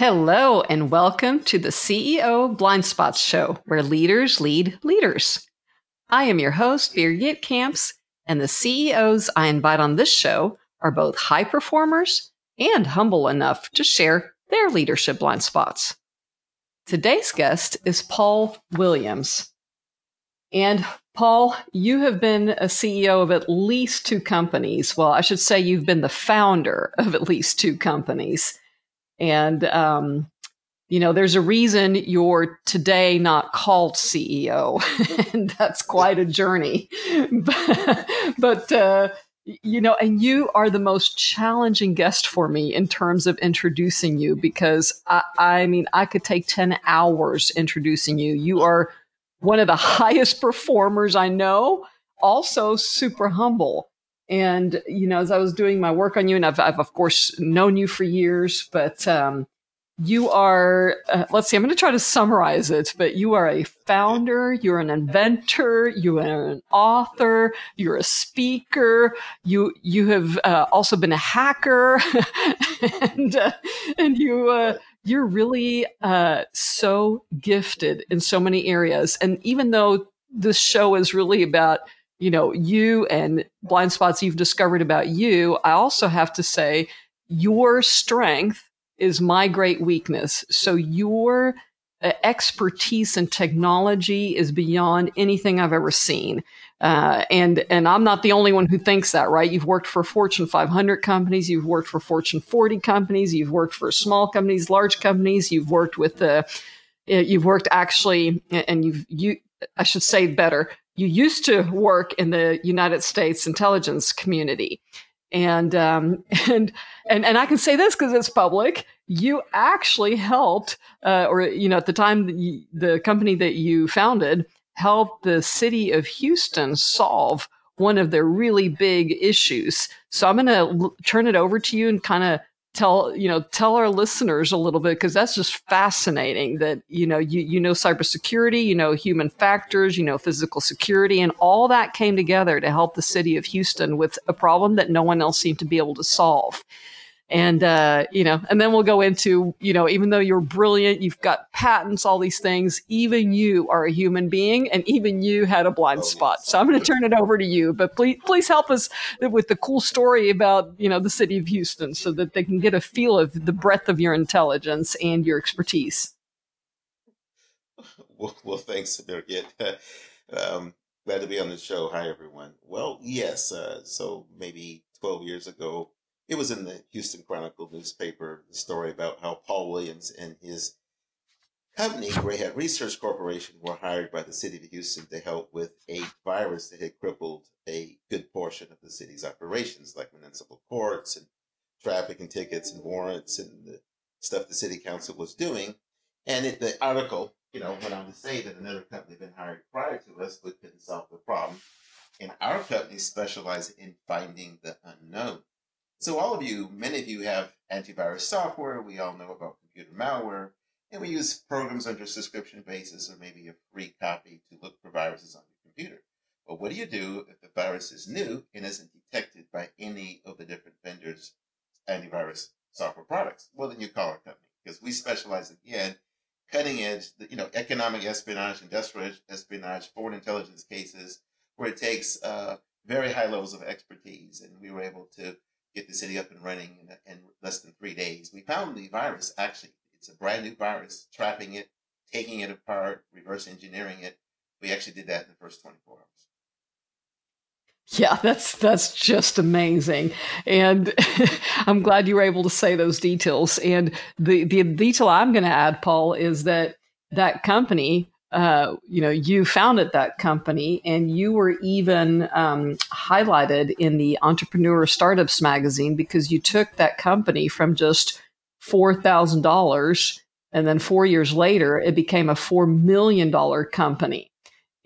Hello, and welcome to the CEO Blind Spots Show, where leaders lead leaders. I am your host, Birgit Kamps, and the CEOs I invite on this show are both high performers and humble enough to share their leadership blind spots. Today's guest is Paul Williams. And Paul, you have been a CEO of at least two companies. Well, I should say you've been the founder of at least two companies. And, um, you know, there's a reason you're today not called CEO, and that's quite a journey. but, uh, you know, and you are the most challenging guest for me in terms of introducing you because I, I mean, I could take 10 hours introducing you. You are one of the highest performers I know, also super humble. And, you know, as I was doing my work on you, and I've, I've of course known you for years, but um, you are, uh, let's see, I'm going to try to summarize it, but you are a founder, you're an inventor, you are an author, you're a speaker, you, you have uh, also been a hacker, and, uh, and you, uh, you're really uh, so gifted in so many areas. And even though this show is really about you know, you and blind spots you've discovered about you, I also have to say your strength is my great weakness. So your uh, expertise in technology is beyond anything I've ever seen. Uh, and and I'm not the only one who thinks that, right? You've worked for Fortune 500 companies, you've worked for Fortune 40 companies, you've worked for small companies, large companies, you've worked with the, uh, you've worked actually, and you've you I should say better, you used to work in the United States intelligence community. And, um, and, and, and I can say this because it's public. You actually helped, uh, or, you know, at the time, the, company that you founded helped the city of Houston solve one of their really big issues. So I'm going to l- turn it over to you and kind of tell you know tell our listeners a little bit because that's just fascinating that you know you you know cybersecurity you know human factors you know physical security and all that came together to help the city of Houston with a problem that no one else seemed to be able to solve and uh, you know and then we'll go into you know even though you're brilliant you've got patents all these things even you are a human being and even you had a blind spot. So i'm going to turn it over to you but please please help us with the cool story about you know the city of houston so that they can get a feel of the breadth of your intelligence and your expertise. Well, well thanks Birgit. um, glad to be on the show. Hi everyone. Well yes uh, so maybe 12 years ago it was in the Houston Chronicle newspaper, the story about how Paul Williams and his company, Gray Hat Research Corporation, were hired by the city of Houston to help with a virus that had crippled a good portion of the city's operations, like municipal courts and traffic and tickets and warrants and the stuff the city council was doing. And it, the article, you know, went on to say that another company had been hired prior to us but couldn't solve the problem. And our company specialized in finding the unknown. So all of you, many of you have antivirus software. We all know about computer malware, and we use programs under subscription basis or maybe a free copy to look for viruses on your computer. But what do you do if the virus is new and isn't detected by any of the different vendors' antivirus software products? Well, then you call our company because we specialize again cutting edge, you know, economic espionage, industrial espionage, foreign intelligence cases, where it takes uh, very high levels of expertise, and we were able to get the city up and running in, in less than three days. We found the virus actually, it's a brand new virus, trapping it, taking it apart, reverse engineering it. We actually did that in the first 24 hours. Yeah, that's that's just amazing, and I'm glad you were able to say those details. And the the detail I'm going to add, Paul, is that that company uh, you know, you founded that company and you were even um, highlighted in the Entrepreneur Startups magazine because you took that company from just $4,000 and then four years later, it became a $4 million company.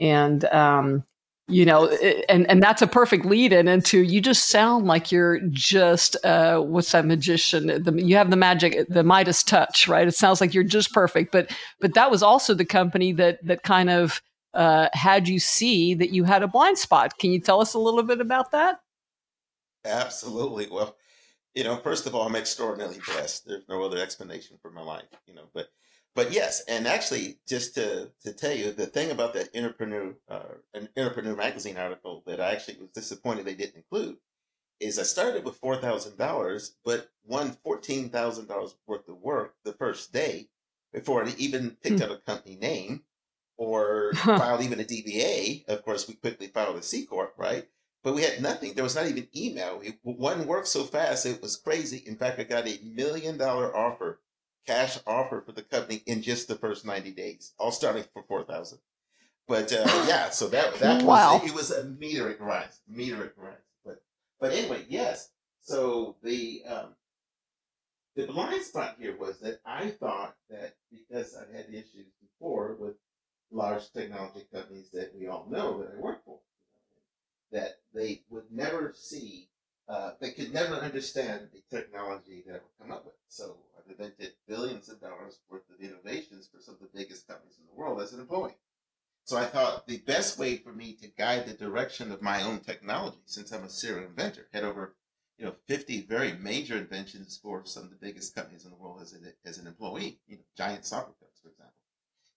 And, um, you know and and that's a perfect lead in into you just sound like you're just uh what's that magician the, you have the magic the midas touch right it sounds like you're just perfect but but that was also the company that that kind of uh had you see that you had a blind spot can you tell us a little bit about that absolutely well you know, first of all, I'm extraordinarily blessed. There's no other explanation for my life, you know. But, but yes, and actually, just to to tell you the thing about that entrepreneur, uh, an entrepreneur magazine article that I actually was disappointed they didn't include is I started with four thousand dollars, but won fourteen thousand dollars worth of work the first day before I even picked Hmm. out a company name or filed even a DBA. Of course, we quickly filed a C corp, right? But we had nothing. There was not even email. It, one worked so fast, it was crazy. In fact, I got a million dollar offer, cash offer for the company in just the first ninety days, all starting for four thousand. But uh, yeah, so that that Wow. was it was a meteoric rise, meteoric rise. But but anyway, yes. So the um, the blind spot here was that I thought that because I had issues before with large technology companies that we all know that I work for, that they would never see, uh, they could never understand the technology that I would come up with. So I've invented billions of dollars worth of innovations for some of the biggest companies in the world as an employee. So I thought the best way for me to guide the direction of my own technology, since I'm a serial inventor, had over you know 50 very major inventions for some of the biggest companies in the world as, a, as an employee, you know, giant soccer clubs, for example.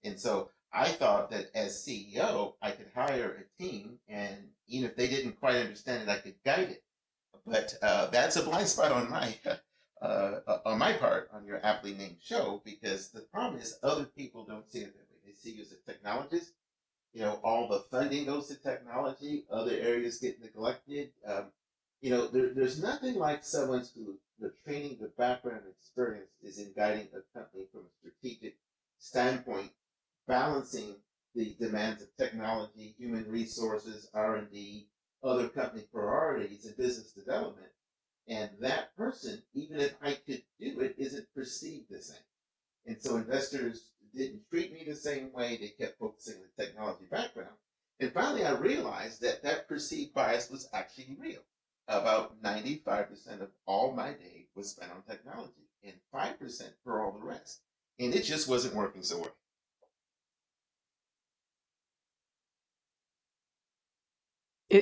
And so I thought that as CEO, I could hire a team, and even if they didn't quite understand it, I could guide it. But uh, that's a blind spot on my uh, on my part on your aptly named show because the problem is other people don't see it that way. They see you as a technologist. You know, all the funding goes to technology. Other areas get neglected. Um, you know, there, there's nothing like someone who the training, the background, and experience is in guiding a company from a strategic standpoint, balancing the demands of technology, human resources, R and D, other company priorities, and business development. And that person, even if I could do it, isn't perceived the same. And so investors didn't treat me the same way. They kept focusing on the technology background. And finally, I realized that that perceived bias was actually real. About 95% of all my day was spent on technology and 5% for all the rest. And it just wasn't working so well.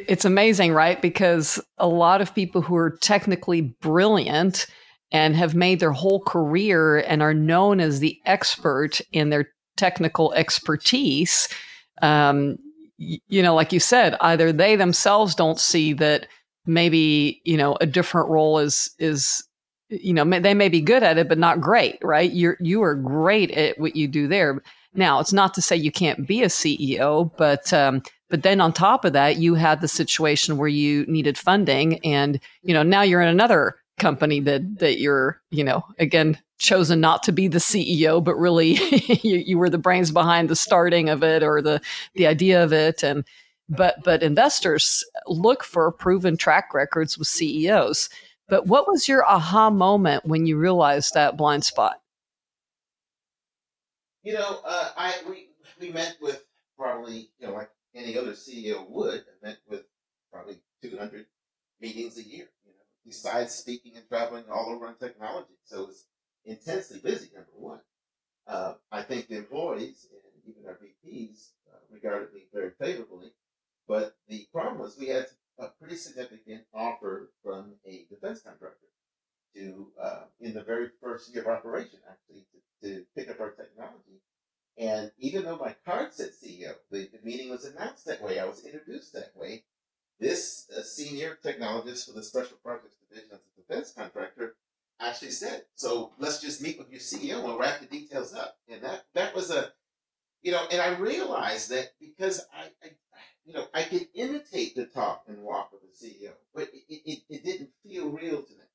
It's amazing, right? Because a lot of people who are technically brilliant and have made their whole career and are known as the expert in their technical expertise, um, you know, like you said, either they themselves don't see that maybe you know a different role is is you know may, they may be good at it but not great right you're you are great at what you do there now it's not to say you can't be a ceo but um, but then on top of that you had the situation where you needed funding and you know now you're in another company that that you're you know again chosen not to be the ceo but really you, you were the brains behind the starting of it or the the idea of it. And but but investors look for proven track records with ceos but what was your aha moment when you realized that blind spot? You know, uh, I we we met with probably you know like any other CEO would. I met with probably 200 meetings a year. You know, besides speaking and traveling all over on technology, so it's intensely busy. Number one, uh, I think the employees and even our VPs uh, regarded me very favorably. But the problem was we had a pretty significant offer from a defense contractor to, uh, in the very first year of operation, actually, to, to pick up our technology. And even though my card said CEO, the, the meeting was announced that way, I was introduced that way. This uh, senior technologist for the Special Projects Division of a defense contractor actually said, "So let's just meet with your CEO and wrap the details up." And that that was a, you know, and I realized that because I, I you know, I could imitate the talk and walk of the CEO, but it, it, it didn't feel real to me.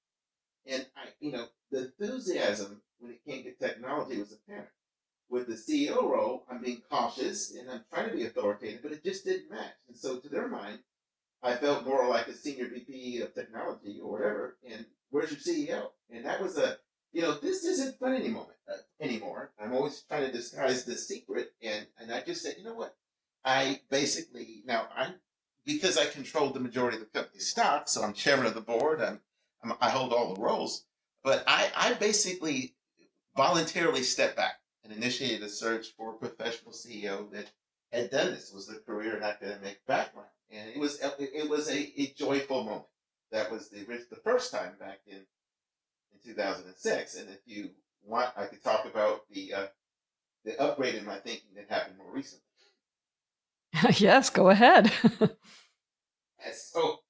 And I, you know, the enthusiasm when it came to technology was apparent. With the CEO role, I'm being cautious and I'm trying to be authoritative, but it just didn't match. And so, to their mind, I felt more like a senior VP of technology or whatever. And where's your CEO? And that was a, you know, this isn't fun anymore. Uh, anymore. I'm always trying to disguise the secret, and and I just said, you know what? I basically now I'm, because I controlled the majority of the company's stock, so I'm chairman of the board. I'm, I'm I hold all the roles, but I I basically voluntarily stepped back and initiated a search for a professional CEO that had done this was a career and academic background, and it was it was a, a joyful moment. That was the the first time back in in 2006. And if you want, I could talk about the uh, the upgrade in my thinking that happened more recently. yes, go ahead. and so,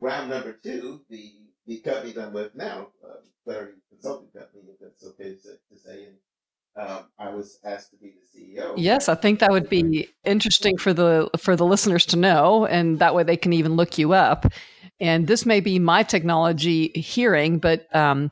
round number two, the the company that I'm with now, uh, Clarity Consulting Company, if that's okay to, to say, and um, I was asked to be the CEO. Yes, I think that would be interesting for the for the listeners to know, and that way they can even look you up. And this may be my technology hearing, but um,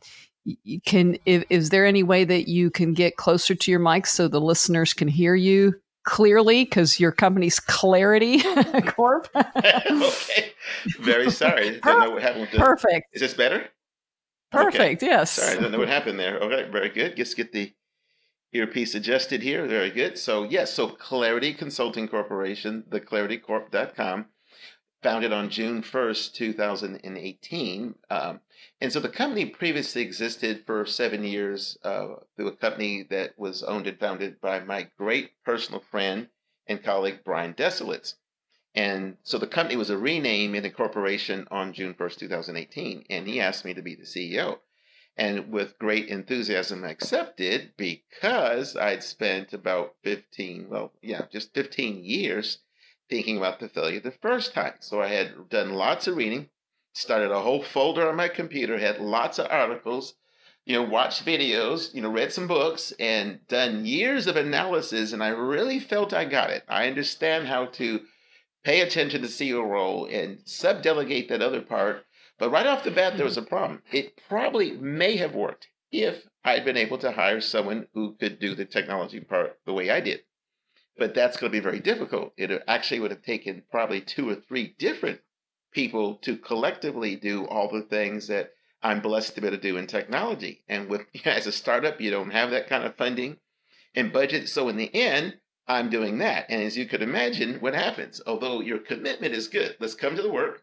can if, is there any way that you can get closer to your mic so the listeners can hear you clearly because your company's Clarity Corp? okay, very sorry. Per- know what happened. Perfect. Is this better? Perfect. Okay. Yes. Sorry, I don't know what happened there. Okay, very good. Let's get the earpiece adjusted here. Very good. So, yes, so Clarity Consulting Corporation, the theclaritycorp.com, founded on June 1st, 2018. Um, and so the company previously existed for seven years uh, through a company that was owned and founded by my great personal friend and colleague, Brian Desolitz. And so the company was a rename in a corporation on June 1st, 2018. And he asked me to be the CEO and with great enthusiasm accepted because I'd spent about 15, well, yeah, just 15 years thinking about the failure the first time. So I had done lots of reading, started a whole folder on my computer, had lots of articles, you know, watched videos, you know, read some books, and done years of analysis. And I really felt I got it. I understand how to pay attention to the CEO role and sub delegate that other part but right off the bat, there was mm-hmm. a problem. It probably may have worked if I'd been able to hire someone who could do the technology part the way I did. But that's going to be very difficult. It uh, actually would have taken probably two or three different people to collectively do all the things that I'm blessed to be able to do in technology. And with as a startup, you don't have that kind of funding and budget. So in the end, I'm doing that. And as you could imagine, what happens? Although your commitment is good, let's come to the work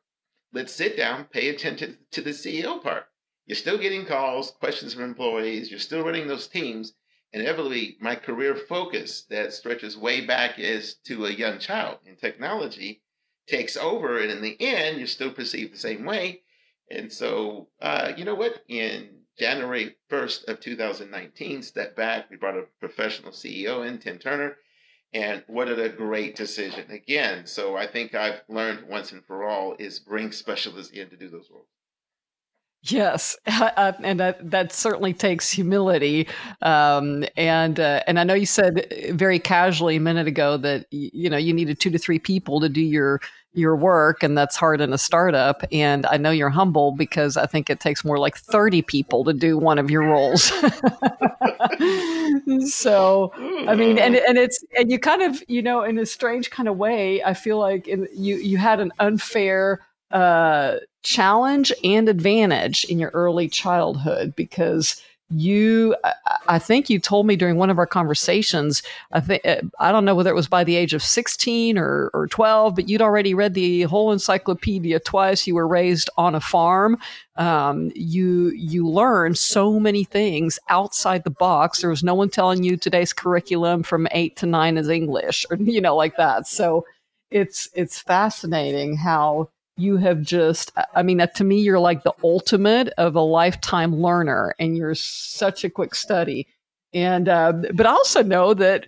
let's sit down, pay attention to the CEO part. You're still getting calls, questions from employees, you're still running those teams. Inevitably, my career focus that stretches way back as to a young child in technology takes over. And in the end, you're still perceived the same way. And so, uh, you know what? In January 1st of 2019, step back, we brought a professional CEO in, Tim Turner, and what a great decision. Again, so I think I've learned once and for all is bring specialists in to do those roles. Yes, uh, and that, certainly takes humility. Um, and uh, and I know you said very casually a minute ago that you know you needed two to three people to do your your work and that's hard in a startup and i know you're humble because i think it takes more like 30 people to do one of your roles so i mean and, and it's and you kind of you know in a strange kind of way i feel like in, you you had an unfair uh, challenge and advantage in your early childhood because you i think you told me during one of our conversations i think uh, i don't know whether it was by the age of 16 or, or 12 but you'd already read the whole encyclopedia twice. You were raised on a farm. Um, you you learn so many things outside the box. There was no one telling you today's curriculum from 8 to 9 is english or you know like that. So it's it's fascinating how you have just i mean to me you're like the ultimate of a lifetime learner and you're such a quick study. And uh, but i also know that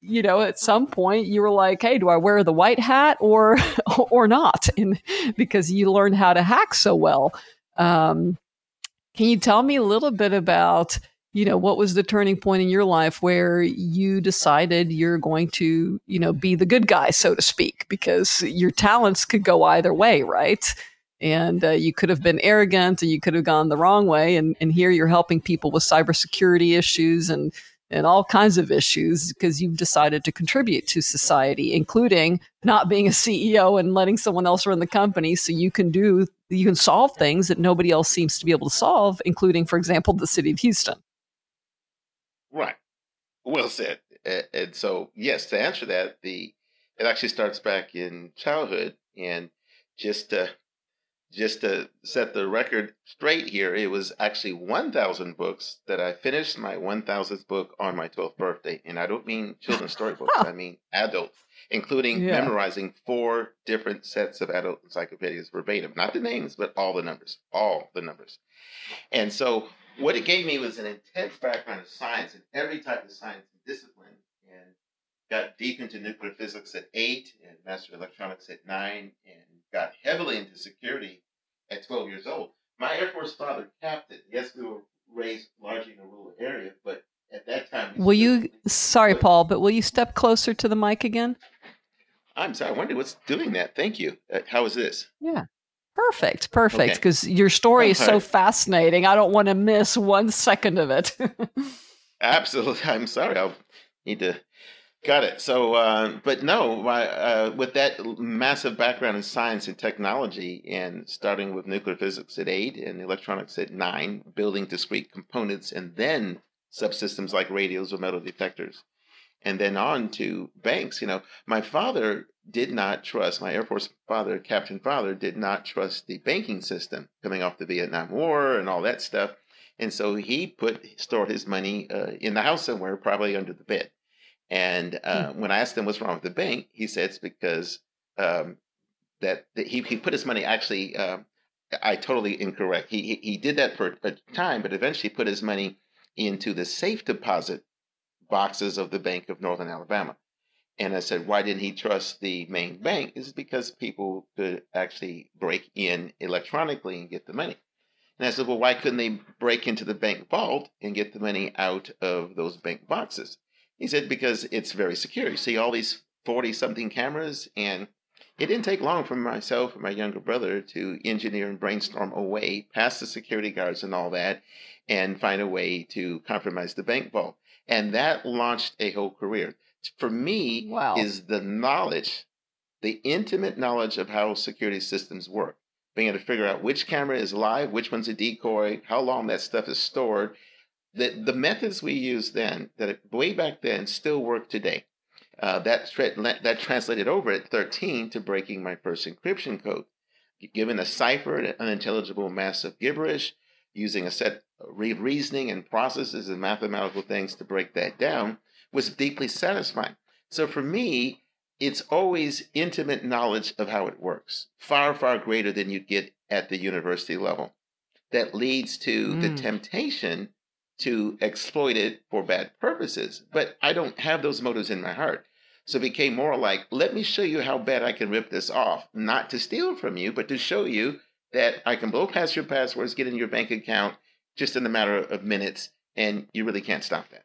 you know at some point you were like hey do i wear the white hat or or not? And because you learned how to hack so well. Um, can you tell me a little bit about you know what was the turning point in your life where you decided you're going to you know be the good guy so to speak? Because your talents could go either way right? And uh, you could have been arrogant and you could have gone the wrong way and, and here you're helping people with cybersecurity issues and and all kinds of issues because you've decided to contribute to society including not being a ceo and letting someone else run the company so you can do you can solve things that nobody else seems to be able to solve including for example the city of houston Right. Well said. And so, yes, to answer that, the it actually starts back in childhood, and just to just to set the record straight here, it was actually 1,000 books that I finished my 1,000th book on my 12th birthday, and I don't mean children's storybooks; I mean adult, including yeah. memorizing four different sets of adult encyclopedias verbatim, not the names, but all the numbers, all the numbers. And so what it gave me was an intense background of science in every type of science and discipline, and got deep into nuclear physics at eight and master electronics at nine, and got heavily into security at 12 years old. My Air Force father, captain, yes, we were raised largely in a rural area, but at that time. Will you, sorry, Paul, but will you step closer to the mic again? I'm sorry. I wonder what's doing that. Thank you. Uh, how is this? Yeah. Perfect. Perfect. Because okay. your story is so fascinating. I don't want to miss one second of it. Absolutely. I'm sorry. I'll need to. Got it. So, uh, but no, my, uh, with that massive background in science and technology, and starting with nuclear physics at eight and electronics at nine, building discrete components, and then subsystems like radios or metal detectors, and then on to banks. You know, my father did not trust, my Air Force father, Captain Father, did not trust the banking system coming off the Vietnam War and all that stuff. And so he put, stored his money uh, in the house somewhere, probably under the bed. And uh, mm. when I asked him what's wrong with the bank, he said it's because um, that, that, he, he put his money actually, uh, I totally incorrect. He, he, he did that for a time, but eventually put his money into the safe deposit boxes of the Bank of Northern Alabama. And I said, why didn't he trust the main bank? Is it because people could actually break in electronically and get the money. And I said, well, why couldn't they break into the bank vault and get the money out of those bank boxes? He said, because it's very secure. You see all these 40 something cameras, and it didn't take long for myself and my younger brother to engineer and brainstorm a way past the security guards and all that and find a way to compromise the bank vault. And that launched a whole career. For me, wow. is the knowledge, the intimate knowledge of how security systems work. Being able to figure out which camera is live, which one's a decoy, how long that stuff is stored. The, the methods we used then, that way back then, still work today. Uh, that, tra- that translated over at 13 to breaking my first encryption code. Given a cipher, an unintelligible mass of gibberish, using a set reasoning and processes and mathematical things to break that down was deeply satisfying. So for me, it's always intimate knowledge of how it works, far, far greater than you'd get at the university level. That leads to mm. the temptation to exploit it for bad purposes. But I don't have those motives in my heart. So it became more like, let me show you how bad I can rip this off, not to steal from you, but to show you that I can blow past your passwords, get in your bank account just in the matter of minutes, and you really can't stop that.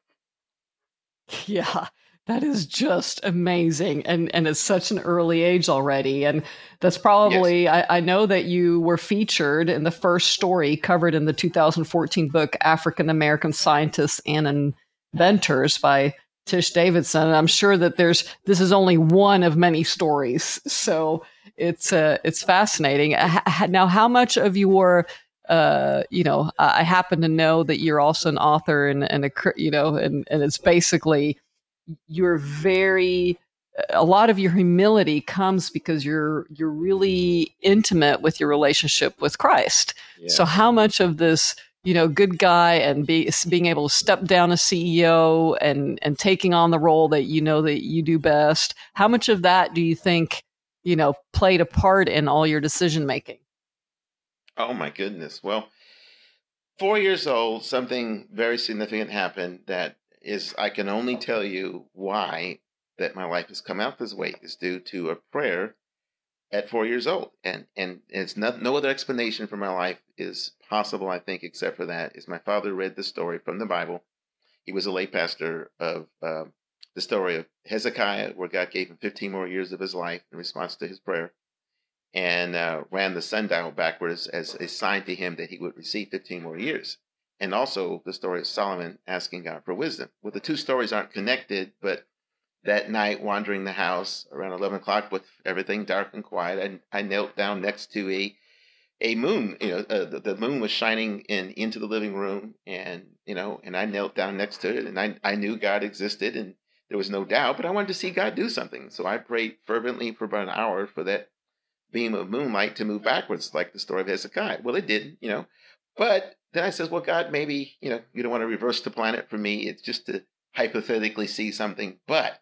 Yeah, that is just amazing. And and it's such an early age already. And that's probably yes. I, I know that you were featured in the first story covered in the 2014 book African American Scientists and Inventors by Tish Davidson. And I'm sure that there's this is only one of many stories. So it's uh, it's fascinating. Now, how much of your uh, you know, I happen to know that you're also an author and, and a, you know, and, and it's basically you're very, a lot of your humility comes because you're, you're really intimate with your relationship with Christ. Yeah. So how much of this, you know, good guy and be, being able to step down as CEO and, and taking on the role that you know that you do best, how much of that do you think, you know, played a part in all your decision making? Oh my goodness. Well, four years old, something very significant happened that is, I can only tell you why that my life has come out this way is due to a prayer at four years old. And, and it's not, no other explanation for my life is possible, I think, except for that is my father read the story from the Bible. He was a lay pastor of uh, the story of Hezekiah, where God gave him 15 more years of his life in response to his prayer and uh, ran the sundial backwards as a sign to him that he would receive 15 more years. And also the story of Solomon asking God for wisdom. Well, the two stories aren't connected, but that night, wandering the house around 11 o'clock with everything dark and quiet, I, I knelt down next to a a moon. You know, uh, the, the, moon was shining in into the living room, and you know, and I knelt down next to it, and I I knew God existed, and there was no doubt, but I wanted to see God do something. So I prayed fervently for about an hour for that beam of moonlight to move backwards, like the story of Hezekiah. Well, it didn't, you know. But then I says, well, God, maybe, you know, you don't want to reverse the planet for me. It's just to hypothetically see something. But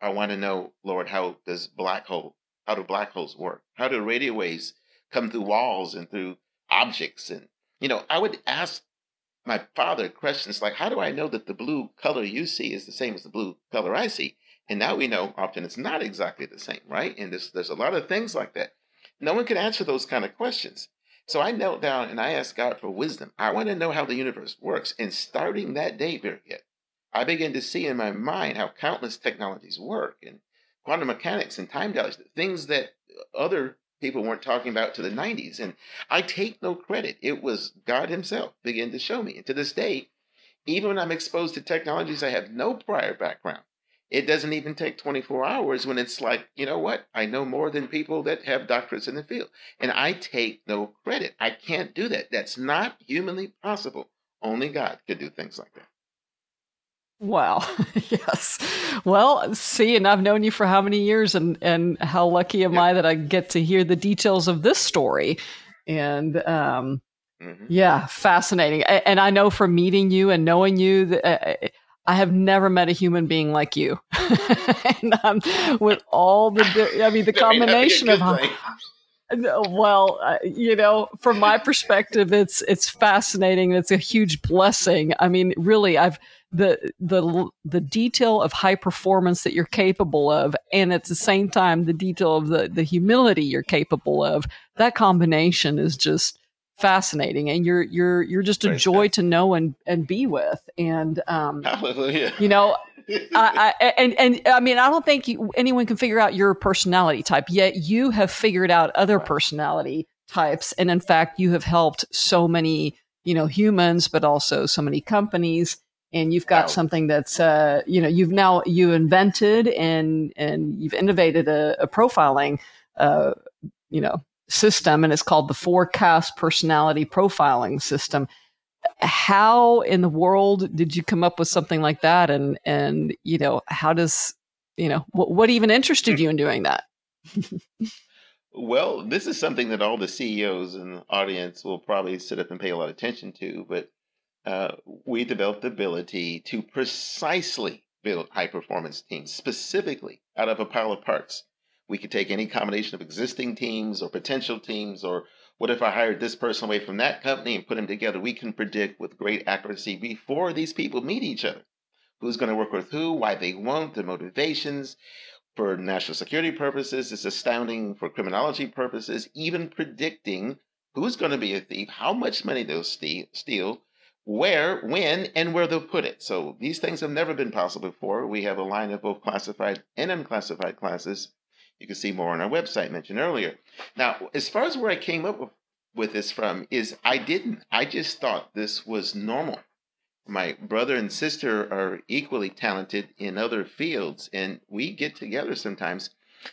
I want to know, Lord, how does black hole, how do black holes work? How do radio waves come through walls and through objects? And, you know, I would ask my father questions like, how do I know that the blue color you see is the same as the blue color I see? And now we know often it's not exactly the same, right? And there's, there's a lot of things like that. No one can answer those kind of questions. So I knelt down and I asked God for wisdom. I want to know how the universe works. And starting that day, Birgit, I began to see in my mind how countless technologies work and quantum mechanics and time dilation, things that other people weren't talking about to the 90s. And I take no credit. It was God Himself began to show me. And to this day, even when I'm exposed to technologies I have no prior background, it doesn't even take 24 hours when it's like, you know what? I know more than people that have doctorates in the field. And I take no credit. I can't do that. That's not humanly possible. Only God could do things like that. Wow. yes. Well, see, and I've known you for how many years and and how lucky am I that I get to hear the details of this story. And um mm-hmm. yeah, fascinating. And I know from meeting you and knowing you that uh, I have never met a human being like you. and um, with all the, I mean, the combination of well, uh, you know, from my perspective, it's it's fascinating. It's a huge blessing. I mean, really, I've the the the detail of high performance that you're capable of, and at the same time, the detail of the the humility you're capable of. That combination is just fascinating and you're you're you're just a joy to know and and be with and um hallelujah. you know I, I, and and I mean I don't think you, anyone can figure out your personality type yet you have figured out other personality types and in fact you have helped so many you know humans but also so many companies and you've got wow. something that's uh, you know you've now you invented and and you've innovated a, a profiling uh, you know system and it's called the forecast personality profiling system. How in the world did you come up with something like that? And and you know how does you know what, what even interested you in doing that? Well this is something that all the ceos in the audience will probably sit up and pay a lot of attention to but uh, we developed the ability to precisely build high performance teams specifically out of a pile of parts we could take any combination of existing teams or potential teams, or what if I hired this person away from that company and put them together? We can predict with great accuracy before these people meet each other who's going to work with who, why they won't, their motivations. For national security purposes, it's astounding for criminology purposes, even predicting who's going to be a thief, how much money they'll steal, where, when, and where they'll put it. So these things have never been possible before. We have a line of both classified and unclassified classes you can see more on our website mentioned earlier. Now, as far as where I came up with this from is I didn't. I just thought this was normal. My brother and sister are equally talented in other fields, and we get together sometimes.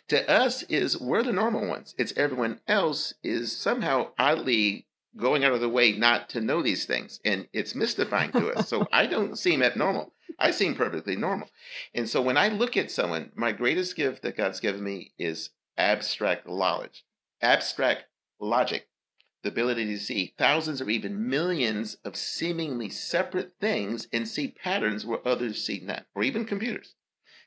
To us, is we're the normal ones. It's everyone else is somehow oddly going out of the way not to know these things, and it's mystifying to us. So I don't seem abnormal. I seem perfectly normal. And so when I look at someone, my greatest gift that God's given me is abstract knowledge, abstract logic, the ability to see thousands or even millions of seemingly separate things and see patterns where others see none, or even computers.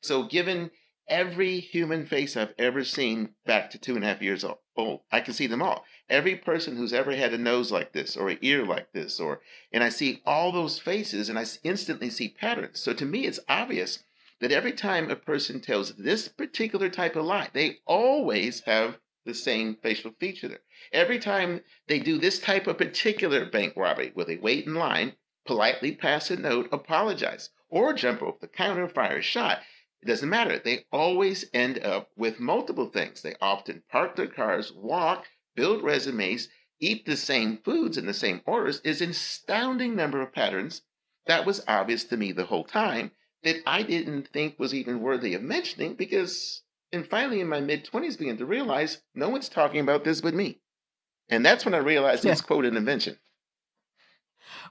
So, given every human face I've ever seen back to two and a half years old. I can see them all. Every person who's ever had a nose like this or an ear like this, or and I see all those faces and I instantly see patterns. So to me, it's obvious that every time a person tells this particular type of lie, they always have the same facial feature there. Every time they do this type of particular bank robbery where they wait in line, politely pass a note, apologize, or jump over the counter, fire a shot, it doesn't matter. They always end up with multiple things. They often park their cars, walk, build resumes, eat the same foods in the same orders is an astounding number of patterns that was obvious to me the whole time that I didn't think was even worthy of mentioning because and finally in my mid 20s began to realize no one's talking about this but me. And that's when I realized yeah. it's quote an invention.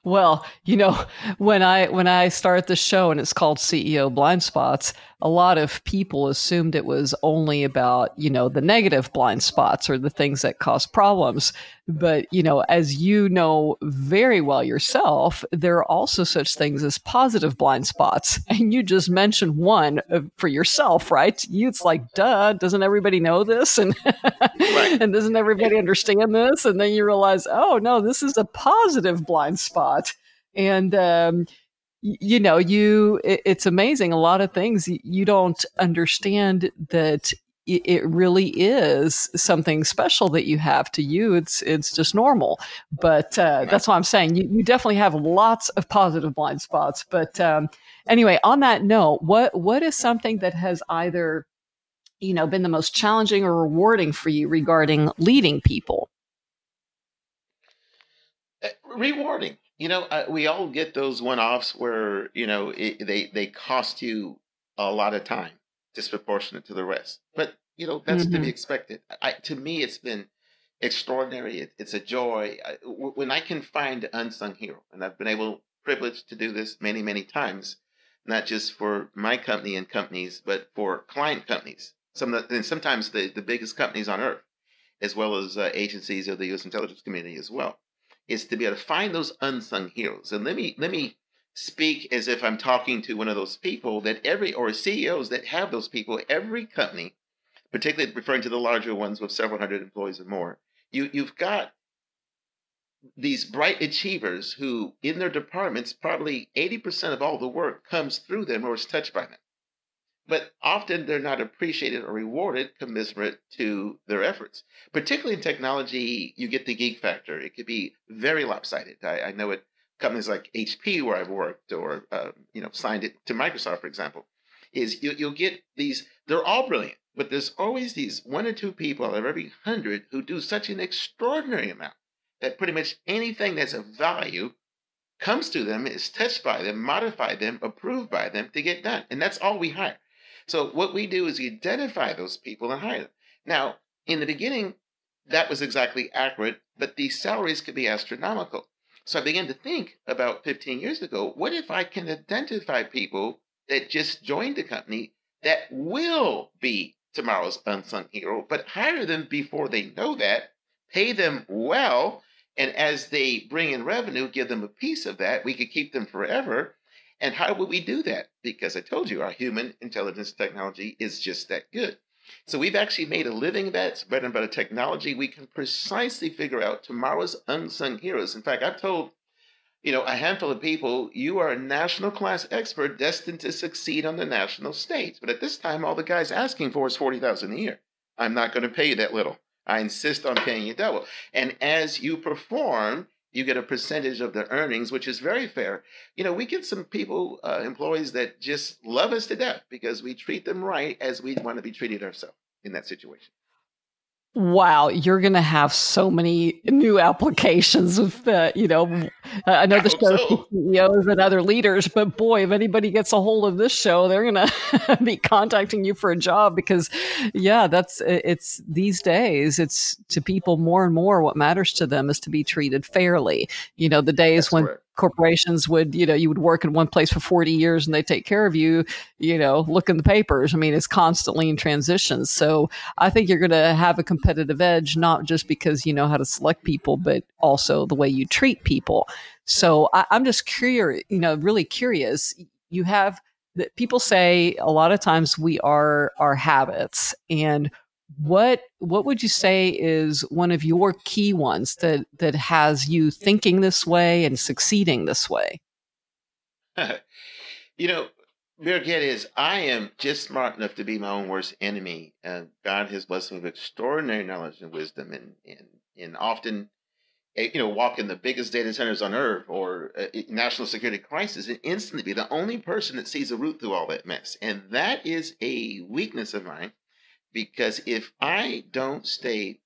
Well, you know, when I when I start the show and it's called CEO Blind Spots, a lot of people assumed it was only about, you know, the negative blind spots or the things that cause problems. But, you know, as you know very well yourself, there are also such things as positive blind spots. And you just mentioned one for yourself, right? You, it's like, duh, doesn't everybody know this? And, right. and doesn't everybody understand this? And then you realize, oh, no, this is a positive blind spot. and um, you know you it, it's amazing a lot of things you don't understand that it really is something special that you have to you it's it's just normal. But uh, that's why i'm saying you, you definitely have lots of positive blind spots but um, anyway on that note what what is something that has either you know been the most challenging or rewarding for you regarding leading people? Uh, rewarding you know, uh, we all get those one-offs where you know it, they they cost you a lot of time, disproportionate to the rest. But you know that's mm-hmm. to be mm-hmm. expected. I, to me, it's been extraordinary. It, it's a joy I, when I can find an unsung hero, and I've been able privileged to do this many many times, not just for my company and companies, but for client companies. Some the, and sometimes the the biggest companies on earth, as well as uh, agencies of the U.S. intelligence community as well is to be able to find those unsung heroes. And let me let me speak as if I'm talking to one of those people that every or CEOs that have those people, every company, particularly referring to the larger ones with several hundred employees or more, you you've got these bright achievers who in their departments probably 80% of all the work comes through them or is touched by them but often they're not appreciated or rewarded commensurate to their efforts. Particularly in technology, you get the geek factor. It could be very lopsided. I, I know at companies like HP where I've worked or uh, you know signed it to Microsoft, for example, is you, you'll get these. They're all brilliant, but there's always these one or two people out of every hundred who do such an extraordinary amount that pretty much anything that's of value comes to them, is touched by them, modified them, approved by them to get done, and that's all we hire. So what we do is identify those people and hire them. Now, in the beginning, that was exactly accurate, but these salaries could be astronomical. So I began to think about 15 years ago, what if I can identify people that just joined the company that will be tomorrow's unsung hero, but hire them before they know that, pay them well, and as they bring in revenue, give them a piece of that. We could keep them forever and how would we do that? Because I told you our human intelligence technology is just that good. So we've actually made a living that's bread and butter technology. We can precisely figure out tomorrow's unsung heroes. In fact, I've told you know a handful of people you are a national class expert destined to succeed on the national stage. But at this time, all the guy's asking for is forty thousand a year. I'm not going to pay you that little. I insist on paying you double. And as you perform, you get a percentage of the earnings, which is very fair. You know, we get some people, uh, employees that just love us to death because we treat them right as we want to be treated ourselves in that situation. Wow, you're going to have so many new applications with, uh, you know, I know the show so. CEOs and other leaders, but boy, if anybody gets a hold of this show, they're going to be contacting you for a job because, yeah, that's it's these days. It's to people more and more. What matters to them is to be treated fairly. You know, the days that's when correct corporations would, you know, you would work in one place for 40 years and they take care of you, you know, look in the papers. I mean, it's constantly in transition. So I think you're going to have a competitive edge, not just because you know how to select people, but also the way you treat people. So I, I'm just curious, you know, really curious. You have that people say a lot of times we are our habits and what what would you say is one of your key ones that that has you thinking this way and succeeding this way you know Birgit is I am just smart enough to be my own worst enemy. And God has blessed me with extraordinary knowledge and wisdom, and and and often, eh, you know, walk in the biggest data centers on earth or a eh, national security crisis, and instantly be the only person that sees a route through all that mess. And that is a weakness of mine because if I don't stay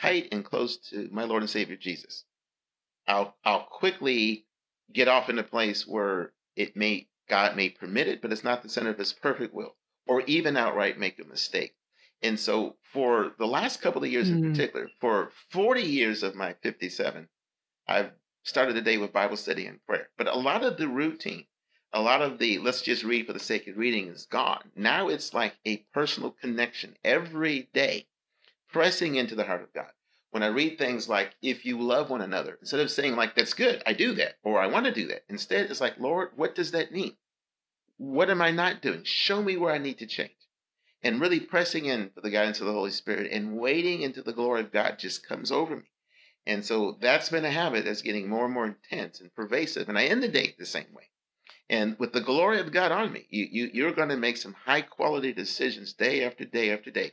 tight and close to my Lord and Savior Jesus, I'll I'll quickly get off in a place where it may God may permit it, but it's not the center of his perfect will, or even outright make a mistake. And so for the last couple of years mm-hmm. in particular, for 40 years of my 57, I've started the day with Bible study and prayer. But a lot of the routine a lot of the let's just read for the sake of reading is gone. Now it's like a personal connection every day, pressing into the heart of God. When I read things like, if you love one another, instead of saying, like, that's good, I do that, or I want to do that, instead it's like, Lord, what does that mean? What am I not doing? Show me where I need to change. And really pressing in for the guidance of the Holy Spirit and waiting until the glory of God just comes over me. And so that's been a habit that's getting more and more intense and pervasive. And I end the day the same way. And with the glory of God on me, you, you, you're going to make some high quality decisions day after day after day.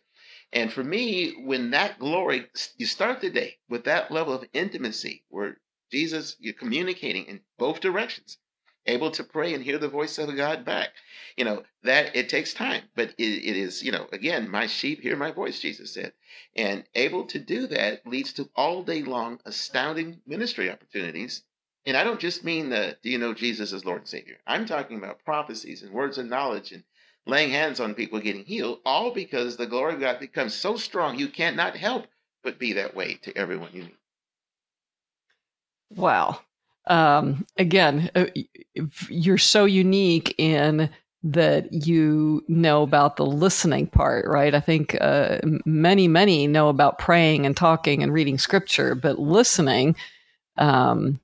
And for me, when that glory, you start the day with that level of intimacy where Jesus, you're communicating in both directions, able to pray and hear the voice of God back. You know, that it takes time, but it, it is, you know, again, my sheep hear my voice, Jesus said. And able to do that leads to all day long astounding ministry opportunities and I don't just mean the do you know Jesus as Lord and Savior? I'm talking about prophecies and words of knowledge and laying hands on people getting healed, all because the glory of God becomes so strong you cannot help but be that way to everyone you meet. Wow. Um, again, uh, you're so unique in that you know about the listening part, right? I think uh, many, many know about praying and talking and reading scripture, but listening, um,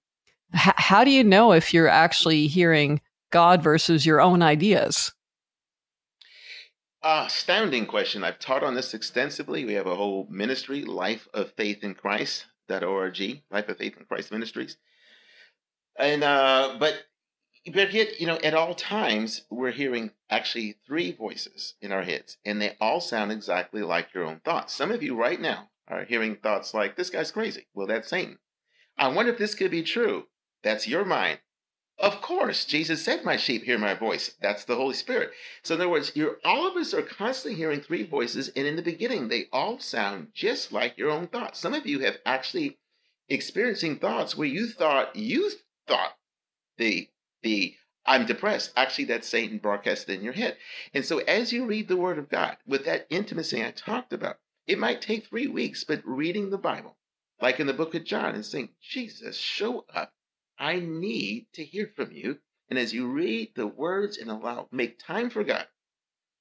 H- how do you know if you're actually hearing God versus your own ideas? Uh, astounding question. I've taught on this extensively. We have a whole ministry, Life of Faith in Christ.org, Life of Faith in Christ Ministries. And, uh, but, but yet, you know, at all times, we're hearing actually three voices in our heads, and they all sound exactly like your own thoughts. Some of you right now are hearing thoughts like, this guy's crazy. Well, that's Satan. I wonder if this could be true. That's your mind. Of course, Jesus said, My sheep hear my voice. That's the Holy Spirit. So, in other words, you're, all of us are constantly hearing three voices, and in the beginning, they all sound just like your own thoughts. Some of you have actually experiencing thoughts where you thought you thought the the I'm depressed. Actually, that's Satan broadcasted in your head. And so, as you read the Word of God with that intimacy I talked about, it might take three weeks, but reading the Bible, like in the book of John, and saying, Jesus, show up I need to hear from you. And as you read the words and allow, make time for God,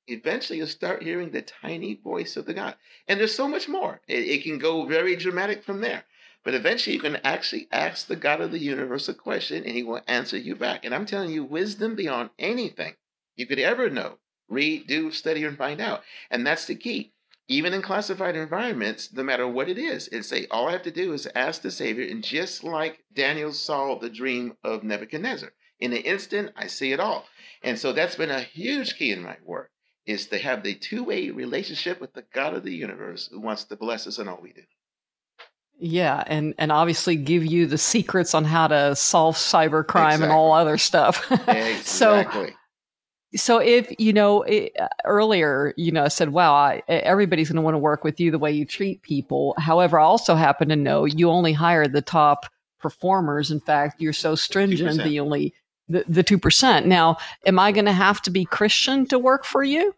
eventually you'll start hearing the tiny voice of the God. And there's so much more. It, it, can go very dramatic from there. But eventually you can actually ask the God of the universe a question and he will answer you back. And I'm telling you, wisdom beyond anything you could ever know. Read, do, study, and find out. And that's the key even in classified environments, no matter what it is, it's say all I have to do is ask the Savior, and just like Daniel saw the dream of Nebuchadnezzar, in an instant I see it all. And so that's been a huge key in my work, is to have the two-way relationship with the God of the universe who wants to bless us in all we do. Yeah, and and obviously give you the secrets on how to solve cyber crime exactly. and all other stuff. exactly. so so if you know it, uh, earlier you know i said wow I, everybody's going to want to work with you the way you treat people. However i also happen to know you only hire the top performers. In fact you're so stringent 2%. the only the, the 2% now am i going to have to be christian to work for you?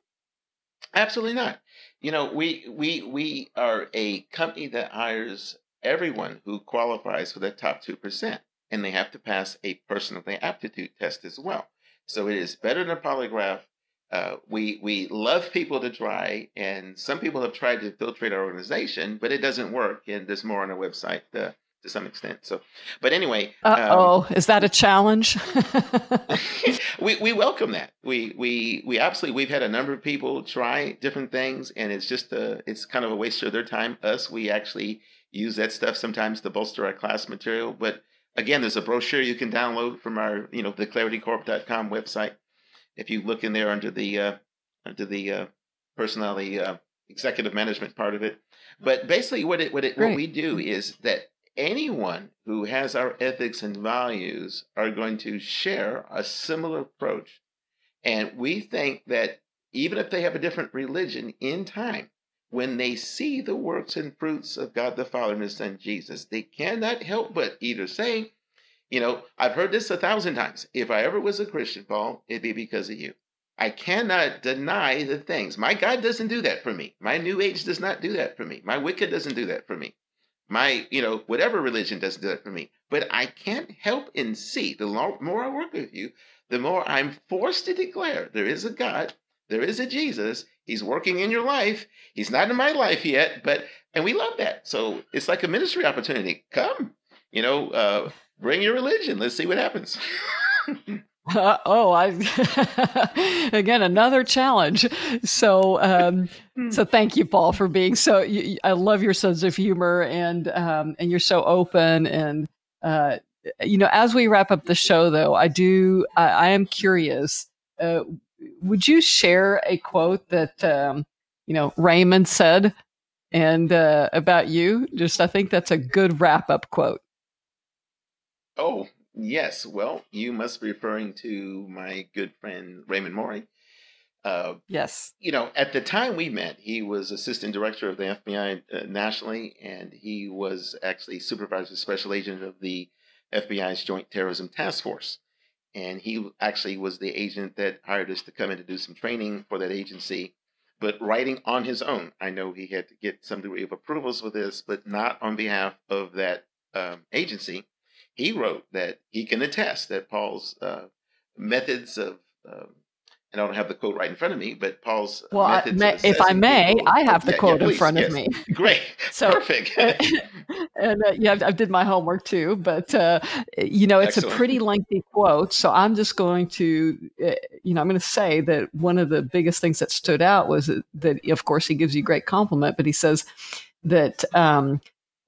Absolutely not. You know we we we are a company that hires everyone who qualifies for the top 2% and they have to pass a personality aptitude test as well so it is better than a polygraph. Uh, we we love people to try, and some people have tried to infiltrate our organization, but it doesn't work. And there's more on our website uh, to some extent. So, but anyway, oh, um, is that a challenge? we we welcome that. We we we absolutely we've had a number of people try different things, and it's just a it's kind of a waste of their time. Us, we actually use that stuff sometimes to bolster our class material, but again, there's a brochure you can download from our, you know, the claritycorp.com website. If you look in there under the uh, under the uh, personality uh, executive management part of it, but basically what it what it what we do is that anyone who has our ethics and values are going to share a similar approach, and we think that even if they have a different religion, in time when they see the works and fruits of God the Father and His Son Jesus, they cannot help but either say, you know, I've heard this a thousand times. If I ever was a Christian, Paul, it'd be because of you. I cannot deny the things. My God doesn't do that for me. My New Age does not do that for me. My Wicca doesn't do that for me. My, you know, whatever religion doesn't do that for me. But I can't help and see the more I work with you, the more I'm forced to declare there is a God there is a Jesus. He's working in your life. He's not in my life yet, but and we love that. So it's like a ministry opportunity. Come, you know, uh, bring your religion. Let's see what happens. Uh, oh, I again another challenge. So, um, hmm. so thank you, Paul, for being so. You, I love your sense of humor, and um, and you're so open. And uh, you know, as we wrap up the show, though, I do. I, I am curious. Uh, would you share a quote that um, you know Raymond said and uh, about you? Just I think that's a good wrap up quote. Oh, Yes, well, you must be referring to my good friend Raymond Morey. Uh, yes. You know, at the time we met, he was assistant director of the FBI uh, nationally, and he was actually supervisor special agent of the FBI's Joint Terrorism Task Force. And he actually was the agent that hired us to come in to do some training for that agency, but writing on his own. I know he had to get some degree of approvals for this, but not on behalf of that um, agency he wrote that he can attest that Paul's uh, methods of um, and I don't have the quote right in front of me, but Paul's well, I, may, if I may, people, I have the yeah, quote yeah, please, in front yes. of me. Great, so perfect. and uh, yeah, I did my homework too, but uh, you know, it's Excellent. a pretty lengthy quote, so I'm just going to, uh, you know, I'm going to say that one of the biggest things that stood out was that, that of course, he gives you great compliment, but he says that um,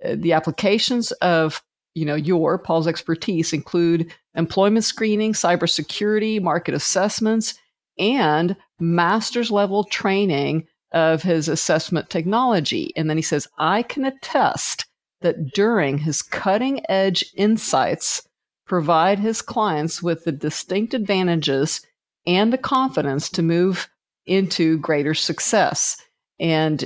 uh, the applications of you know, your Paul's expertise include employment screening, cybersecurity, market assessments, and master's level training of his assessment technology. And then he says, I can attest that during his cutting edge insights, provide his clients with the distinct advantages and the confidence to move into greater success. And,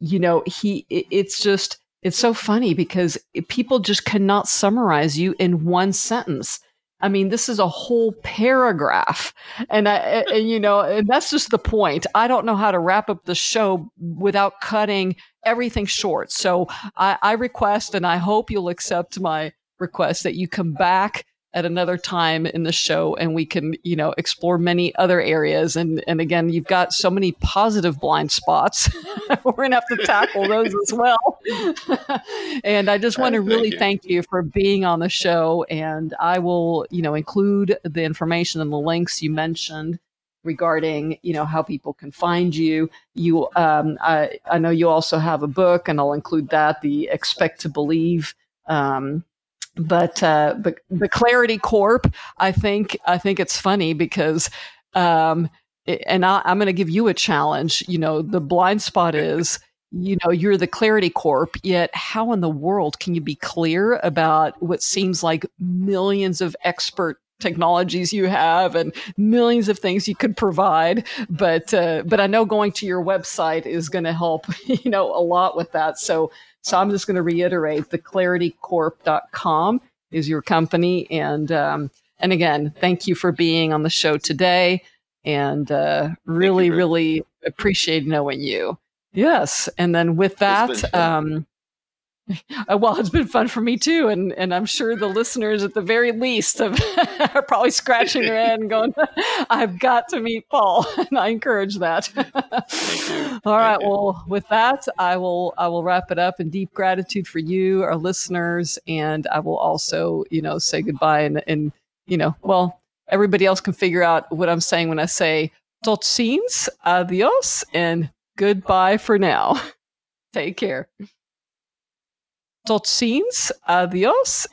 you know, he, it's just, it's so funny because people just cannot summarize you in one sentence. I mean, this is a whole paragraph. And I, and, you know, and that's just the point. I don't know how to wrap up the show without cutting everything short. So I, I request, and I hope you'll accept my request that you come back at another time in the show and we can you know explore many other areas. And and again you've got so many positive blind spots. We're gonna have to tackle those as well. And i just want to really thank you. for being on the show and i will you know include the information and the links you mentioned regarding you know how people can find you. You um, I, I know you also have a book and i'll include that the expect to believe um, but uh, but the Clarity Corp, I think I think it's funny because, um, and I, I'm going to give you a challenge. You know, the blind spot is you know you're the clarity corp yet how in the world can you be clear about what seems like millions of expert technologies you have and millions of things you could provide but uh, but i know going to your website is going to help you know a lot with that so so I'm just going to reiterate the claritycorp.com is your company. And, um, and again, thank you for being on the show today and, uh, really, really appreciate knowing you. Yes. And then with that, um, Uh, well, it's been fun for me too, and and I'm sure the listeners, at the very least, have, are probably scratching their head and going, "I've got to meet Paul," and I encourage that. All right. Well, with that, I will I will wrap it up in deep gratitude for you, our listeners, and I will also, you know, say goodbye and and you know, well, everybody else can figure out what I'm saying when I say tot ziens, adios, and goodbye for now. Take care. Tot ziens, adios.